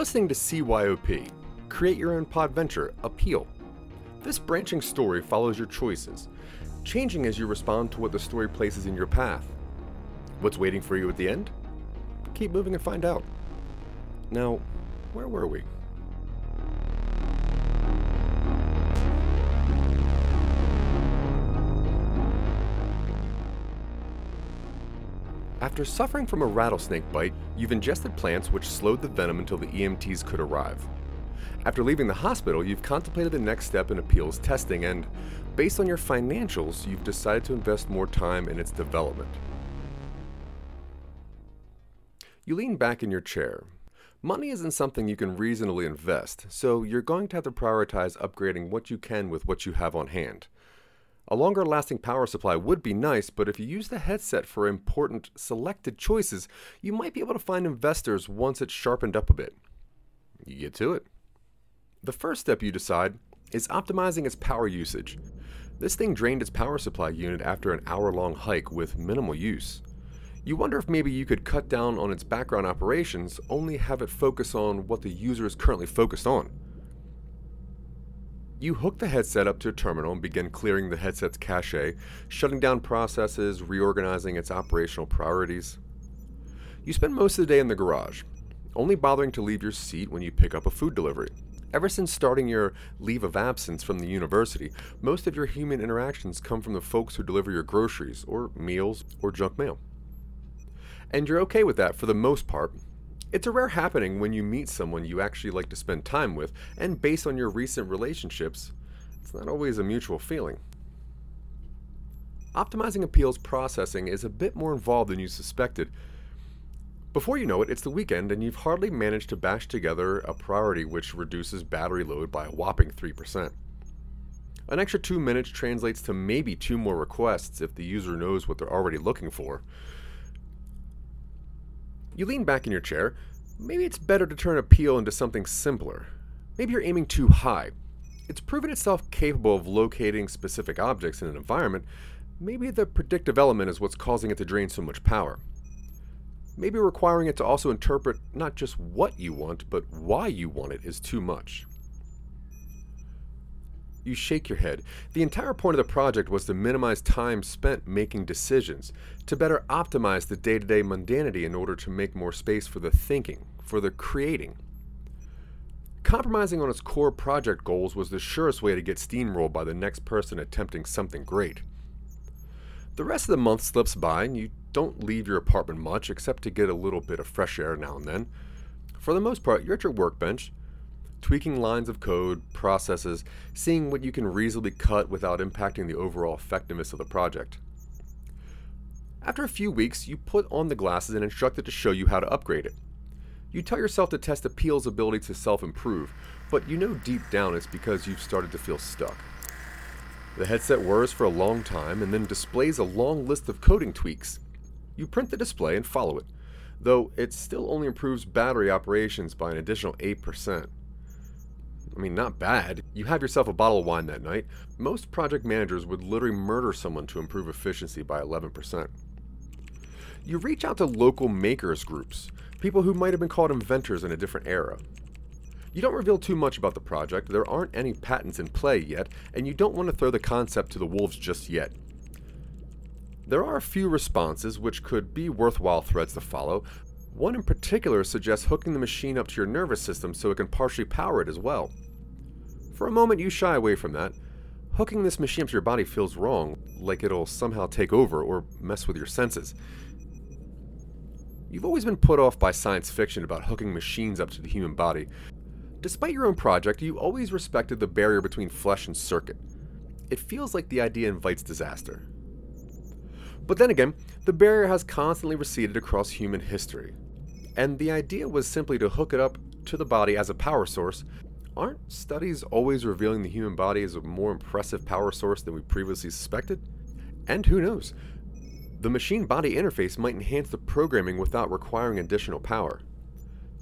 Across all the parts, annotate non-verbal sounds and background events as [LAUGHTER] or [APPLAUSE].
Listening to CYOP, Create Your Own Pod Venture, Appeal. This branching story follows your choices, changing as you respond to what the story places in your path. What's waiting for you at the end? Keep moving and find out. Now, where were we? After suffering from a rattlesnake bite, you've ingested plants which slowed the venom until the EMTs could arrive. After leaving the hospital, you've contemplated the next step in appeals testing, and based on your financials, you've decided to invest more time in its development. You lean back in your chair. Money isn't something you can reasonably invest, so you're going to have to prioritize upgrading what you can with what you have on hand. A longer lasting power supply would be nice, but if you use the headset for important selected choices, you might be able to find investors once it's sharpened up a bit. You get to it. The first step you decide is optimizing its power usage. This thing drained its power supply unit after an hour long hike with minimal use. You wonder if maybe you could cut down on its background operations, only have it focus on what the user is currently focused on. You hook the headset up to a terminal and begin clearing the headset's cache, shutting down processes, reorganizing its operational priorities. You spend most of the day in the garage, only bothering to leave your seat when you pick up a food delivery. Ever since starting your leave of absence from the university, most of your human interactions come from the folks who deliver your groceries, or meals, or junk mail. And you're okay with that for the most part, it's a rare happening when you meet someone you actually like to spend time with, and based on your recent relationships, it's not always a mutual feeling. Optimizing appeals processing is a bit more involved than you suspected. Before you know it, it's the weekend, and you've hardly managed to bash together a priority which reduces battery load by a whopping 3%. An extra two minutes translates to maybe two more requests if the user knows what they're already looking for. You lean back in your chair. Maybe it's better to turn appeal into something simpler. Maybe you're aiming too high. It's proven itself capable of locating specific objects in an environment. Maybe the predictive element is what's causing it to drain so much power. Maybe requiring it to also interpret not just what you want, but why you want it is too much. You shake your head. The entire point of the project was to minimize time spent making decisions, to better optimize the day to day mundanity in order to make more space for the thinking, for the creating. Compromising on its core project goals was the surest way to get steamrolled by the next person attempting something great. The rest of the month slips by, and you don't leave your apartment much except to get a little bit of fresh air now and then. For the most part, you're at your workbench, tweaking lines of code, processes, seeing what you can reasonably cut without impacting the overall effectiveness of the project. After a few weeks, you put on the glasses and instruct it to show you how to upgrade it. You tell yourself to test Appeal's ability to self improve, but you know deep down it's because you've started to feel stuck. The headset whirs for a long time and then displays a long list of coding tweaks. You print the display and follow it, though it still only improves battery operations by an additional 8%. I mean, not bad. You have yourself a bottle of wine that night. Most project managers would literally murder someone to improve efficiency by 11%. You reach out to local makers groups, people who might have been called inventors in a different era. You don't reveal too much about the project, there aren't any patents in play yet, and you don't want to throw the concept to the wolves just yet. There are a few responses which could be worthwhile threads to follow. One in particular suggests hooking the machine up to your nervous system so it can partially power it as well. For a moment, you shy away from that. Hooking this machine up to your body feels wrong, like it'll somehow take over or mess with your senses. You've always been put off by science fiction about hooking machines up to the human body. Despite your own project, you always respected the barrier between flesh and circuit. It feels like the idea invites disaster. But then again, the barrier has constantly receded across human history. And the idea was simply to hook it up to the body as a power source Aren't studies always revealing the human body as a more impressive power source than we previously suspected? And who knows? The machine body interface might enhance the programming without requiring additional power.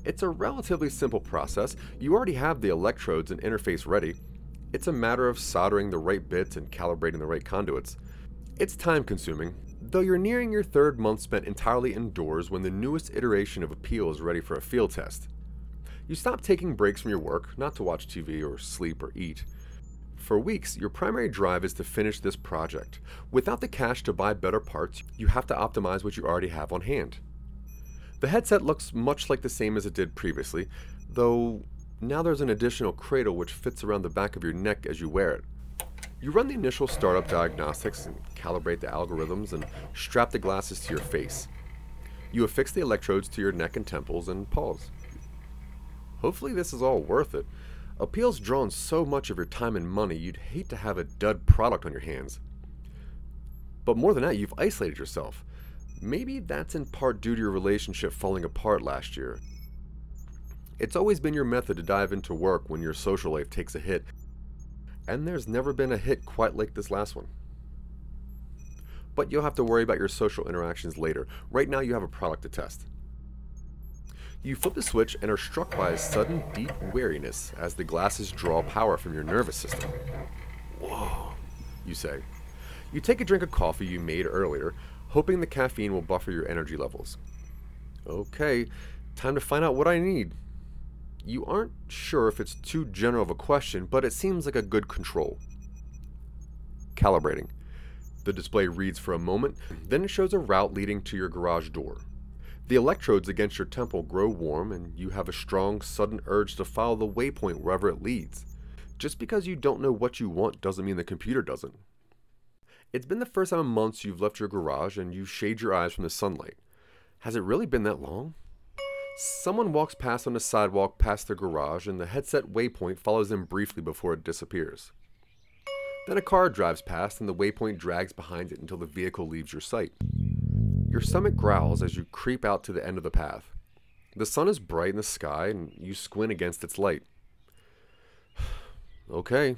It's a relatively simple process. You already have the electrodes and interface ready. It's a matter of soldering the right bits and calibrating the right conduits. It's time consuming, though you're nearing your third month spent entirely indoors when the newest iteration of Appeal is ready for a field test. You stop taking breaks from your work, not to watch TV or sleep or eat. For weeks, your primary drive is to finish this project. Without the cash to buy better parts, you have to optimize what you already have on hand. The headset looks much like the same as it did previously, though now there's an additional cradle which fits around the back of your neck as you wear it. You run the initial startup diagnostics and calibrate the algorithms and strap the glasses to your face. You affix the electrodes to your neck and temples and pause. Hopefully, this is all worth it. Appeal's drawn so much of your time and money, you'd hate to have a dud product on your hands. But more than that, you've isolated yourself. Maybe that's in part due to your relationship falling apart last year. It's always been your method to dive into work when your social life takes a hit, and there's never been a hit quite like this last one. But you'll have to worry about your social interactions later. Right now, you have a product to test. You flip the switch and are struck by a sudden deep weariness as the glasses draw power from your nervous system. Whoa, you say. You take a drink of coffee you made earlier, hoping the caffeine will buffer your energy levels. Okay, time to find out what I need. You aren't sure if it's too general of a question, but it seems like a good control. Calibrating. The display reads for a moment, then it shows a route leading to your garage door. The electrodes against your temple grow warm, and you have a strong, sudden urge to follow the waypoint wherever it leads. Just because you don't know what you want doesn't mean the computer doesn't. It's been the first time in months you've left your garage and you shade your eyes from the sunlight. Has it really been that long? Someone walks past on the sidewalk past their garage, and the headset waypoint follows them briefly before it disappears. Then a car drives past, and the waypoint drags behind it until the vehicle leaves your sight. Your stomach growls as you creep out to the end of the path. The sun is bright in the sky, and you squint against its light. [SIGHS] okay,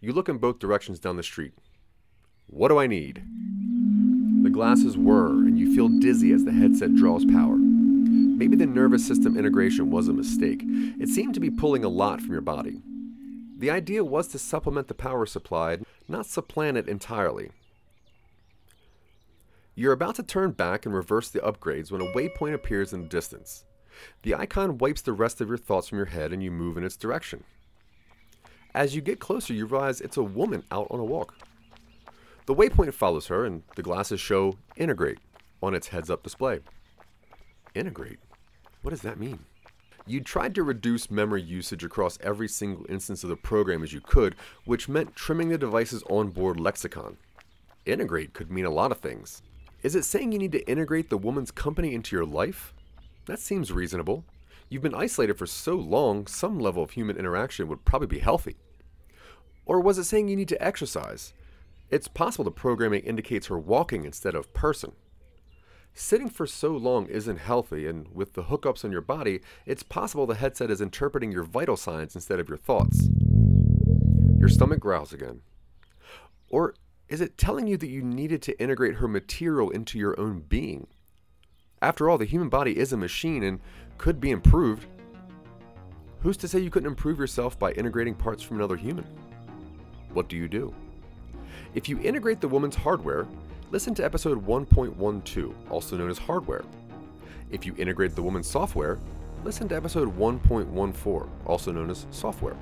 you look in both directions down the street. What do I need? The glasses whir, and you feel dizzy as the headset draws power. Maybe the nervous system integration was a mistake. It seemed to be pulling a lot from your body. The idea was to supplement the power supplied, not supplant it entirely. You're about to turn back and reverse the upgrades when a waypoint appears in the distance. The icon wipes the rest of your thoughts from your head and you move in its direction. As you get closer, you realize it's a woman out on a walk. The waypoint follows her, and the glasses show Integrate on its heads up display. Integrate? What does that mean? You tried to reduce memory usage across every single instance of the program as you could, which meant trimming the device's onboard lexicon. Integrate could mean a lot of things. Is it saying you need to integrate the woman's company into your life? That seems reasonable. You've been isolated for so long, some level of human interaction would probably be healthy. Or was it saying you need to exercise? It's possible the programming indicates her walking instead of person. Sitting for so long isn't healthy, and with the hookups on your body, it's possible the headset is interpreting your vital signs instead of your thoughts. Your stomach growls again. Or is it telling you that you needed to integrate her material into your own being? After all, the human body is a machine and could be improved. Who's to say you couldn't improve yourself by integrating parts from another human? What do you do? If you integrate the woman's hardware, listen to episode 1.12, also known as hardware. If you integrate the woman's software, listen to episode 1.14, also known as software.